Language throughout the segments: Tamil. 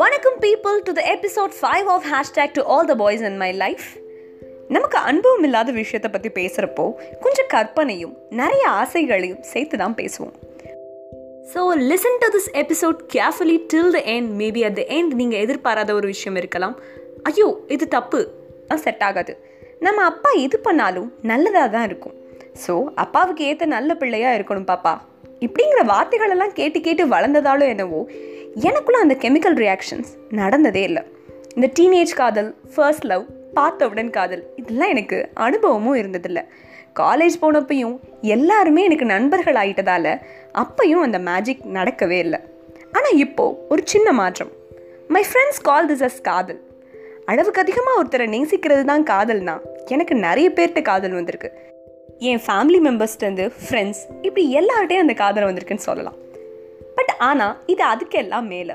வணக்கம் people to the episode five of hashtag to all the boys in my life நமக்கு அனுபவம் இல்லாத விஷயத்தை பற்றி பேசுகிறப்போ கொஞ்சம் கற்பனையும் நிறைய ஆசைகளையும் சேர்த்து தான் பேசுவோம். So listen to this episode carefully till the end maybe at the end நீங்கள் எதிர்பாராத ஒரு விஷயம் இருக்கலாம். ஐயோ இது தப்பு. செட் ஆகாது. நம்ம அப்பா எது பண்ணாலும் நல்லதாக தான் இருக்கும். ஸோ அப்பாவுக்கு ஏற்ற நல்ல பிள்ளையாக இருக்கணும் பாப்பா. இப்படிங்கிற வார்த்தைகளெல்லாம் கேட்டு கேட்டு வளர்ந்ததாலும் என்னவோ எனக்குள்ள அந்த கெமிக்கல் ரியாக்ஷன்ஸ் நடந்ததே இல்லை. இந்த டீனேஜ் காதல் ஃபர்ஸ்ட் லவ் பார்த்தவுடன் காதல் இதெல்லாம் எனக்கு அனுபவமும் இருந்ததில்லை. காலேஜ் போனப்பையும் எல்லாருமே எனக்கு நண்பர்கள் ஆயிட்டதால அப்பையும் அந்த மேஜிக் நடக்கவே இல்லை. ஆனால் இப்போது ஒரு சின்ன மாற்றம். My friends call this as காதல். அளவுக்கு அதிகமாக ஒருத்தரை நேசிக்கிறது தான் காதல்னா எனக்கு நிறைய பேர்கிட்ட காதல் வந்திருக்கு. என் ஃபேமிலி மெம்பர்ஸ்லேருந்து ஃப்ரெண்ட்ஸ் இப்படி எல்லார்ட்டையும் அந்த காதலை வந்திருக்குன்னு சொல்லலாம். பட் ஆனால் இது அதுக்கெல்லாம் மேலே.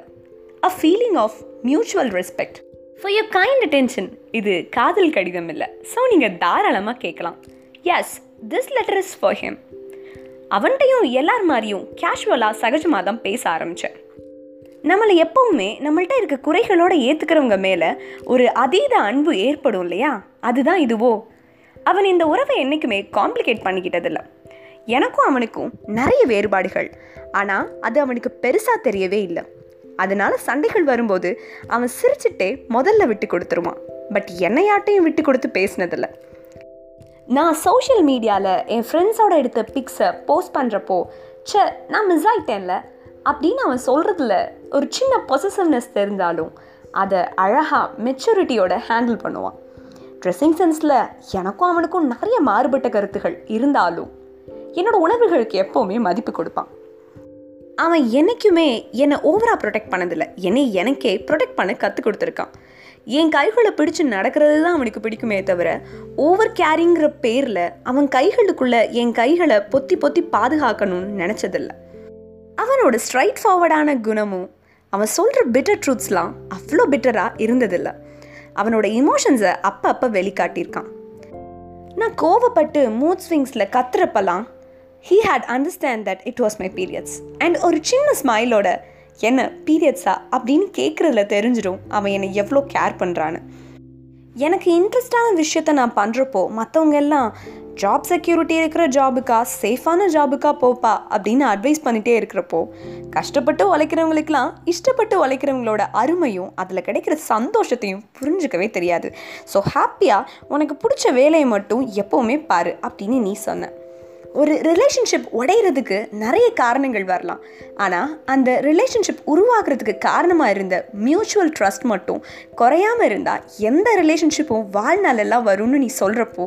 A feeling of mutual respect for your kind attention இது காதல் கடிதம் இல்லை. ஸோ நீங்கள் தாராளமாக கேட்கலாம். Yes this letter is for him அவன்கிட்டையும் எல்லார் மாதிரியும் கேஷுவலாக சகஜமாக தான் பேச ஆரம்பித்தேன் நம்மளை எப்பவுமே நம்மள்கிட்ட இருக்க குறைகளோட ஏற்றுக்கிறவங்க மேலே ஒரு அதீத அன்பு ஏற்படும் இல்லையா? அதுதான் இதுவோ? அவன் இந்த உறவை என்றைக்குமே காம்ப்ளிகேட் பண்ணிக்கிட்டதில்லை. எனக்கும் அவனுக்கும் நிறைய வேறுபாடுகள். ஆனால் அது அவனுக்கு பெருசாக தெரியவே இல்லை. அதனால சண்டைகள் வரும்போது அவன் சிரிச்சுட்டே முதல்ல விட்டு கொடுத்துருவான். பட் என்னையாட்டையும் விட்டு கொடுத்து பேசினதில்ல. நான் சோஷியல் மீடியாவில் என் ஃப்ரெண்ட்ஸோட எடுத்த பிக்ஸை போஸ்ட் பண்ணுறப்போ ச்சே நான் மிஸ் ஆகிட்டேன்ல அப்படின்னு அவன் சொல்கிறதுல ஒரு சின்ன பொசசிவ்னஸ் தெரிந்தாலும் அதை அழகாக மெச்சூரிட்டியோட ஹேண்டில் பண்ணுவான். ட்ரெஸ்ஸிங் சென்ஸில் எனக்கும் அவனுக்கும் நிறைய மாறுபட்ட கருத்துகள் இருந்தாலும் என்னோட உணர்வுகளுக்கு எப்போவுமே மதிப்பு கொடுப்பான். அவன் என்றைக்குமே என்னை ஓவராக ப்ரொடெக்ட் பண்ணதில்லை. என்னை எனக்கே ப்ரொடெக்ட் பண்ண கற்றுக் கொடுத்துருக்கான். என் கைகளை பிடிச்சு நடக்கிறது தான் அவனுக்கு பிடிக்குமே தவிர ஓவர் கேரிங்கிற பேரில் அவன் கைகளுக்குள்ளே என் கைகளை பொத்தி பொத்தி பாதுகாக்கணும்னு நினச்சதில்ல. அவனோட ஸ்ட்ரைட் ஃபார்வர்டான குணமும் அவன் சொல்கிற பிட்டர் ட்ரூத்ஸ்லாம் அவ்வளோ பிட்டராக இருந்ததில்லை. அவனோட இமோஷன்ஸை அப்பப்போ வெளிக்காட்டியிருக்கான். நான் கோவப்பட்டு மூட் ஸ்விங்ஸில் கத்துறப்பெல்லாம் he had understand that it was my periods and ஒரு சின்ன ஸ்மைலோட என்ன பீரியட்ஸா அப்படின்னு கேட்குறதுல தெரிஞ்சிடும் அவன் என்னை எவ்வளோ கேர் பண்ணுறான்னு எனக்கு இன்ட்ரெஸ்டான விஷயத்த நான் பண்ணுறப்போ மற்றவங்க எல்லாம் ஜாப் செக்யூரிட்டி இருக்கிற ஜாபுக்கா சேஃபான ஜாபுக்கா போப்பா அப்படின்னு அட்வைஸ் பண்ணிகிட்டே இருக்கிறப்போ கஷ்டப்பட்டு உழைக்கிறவங்களுக்கெல்லாம் இஷ்டப்பட்டு உழைக்கிறவங்களோட அருமையும் அதில் கிடைக்கிற சந்தோஷத்தையும் புரிஞ்சுக்கவே தெரியாது. ஸோ ஹாப்பியாக உனக்கு பிடிச்ச வேலையை மட்டும் எப்போவுமே பாரு அப்படின்னு நீ சொன்ன. ஒரு ரிலேஷன்ஷிப் உடையிறதுக்கு நிறைய காரணங்கள் வரலாம். ஆனால் அந்த ரிலேஷன்ஷிப் உருவாகிறதுக்கு காரணமாக இருந்த மியூச்சுவல் ட்ரஸ்ட் மட்டும் குறையாமல் இருந்தால் எந்த ரிலேஷன்ஷிப்பும் வாழ்நாளெல்லாம் வரும்னு நீ சொல்கிறப்போ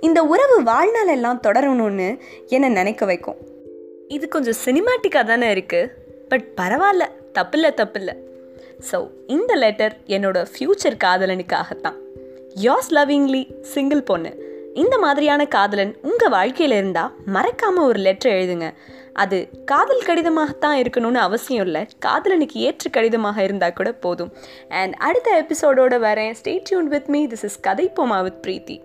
இந்த உறவு வாழ்நாளெல்லாம் தொடரணும்னு என்னை நினைக்க வைக்கும்? இது கொஞ்சம் சினிமாட்டிக்காக தானே இருக்குது பட் பரவாயில்ல தப்பில்ல தப்பில்ல. ஸோ இந்த லெட்டர் என்னோட ஃப்யூச்சர் காதலனுக்காகத்தான். யாஸ் லவ்விங்லி சிங்கிள் பொண்ணு. இந்த மாதிரியான காதலன் உங்கள் வாழ்க்கையில் இருந்தால் மறக்காமல் ஒரு லெட்டர் எழுதுங்க. அது காதல் கடிதமாகத்தான் இருக்கணும்னு அவசியம் இல்லை. காதலனுக்கு ஏற்ற கடிதமாக இருந்தால் கூட போதும். அண்ட் அடுத்த எபிசோடோட வரேன். Stay tune with me this is கதை வித் பிரீத்தி.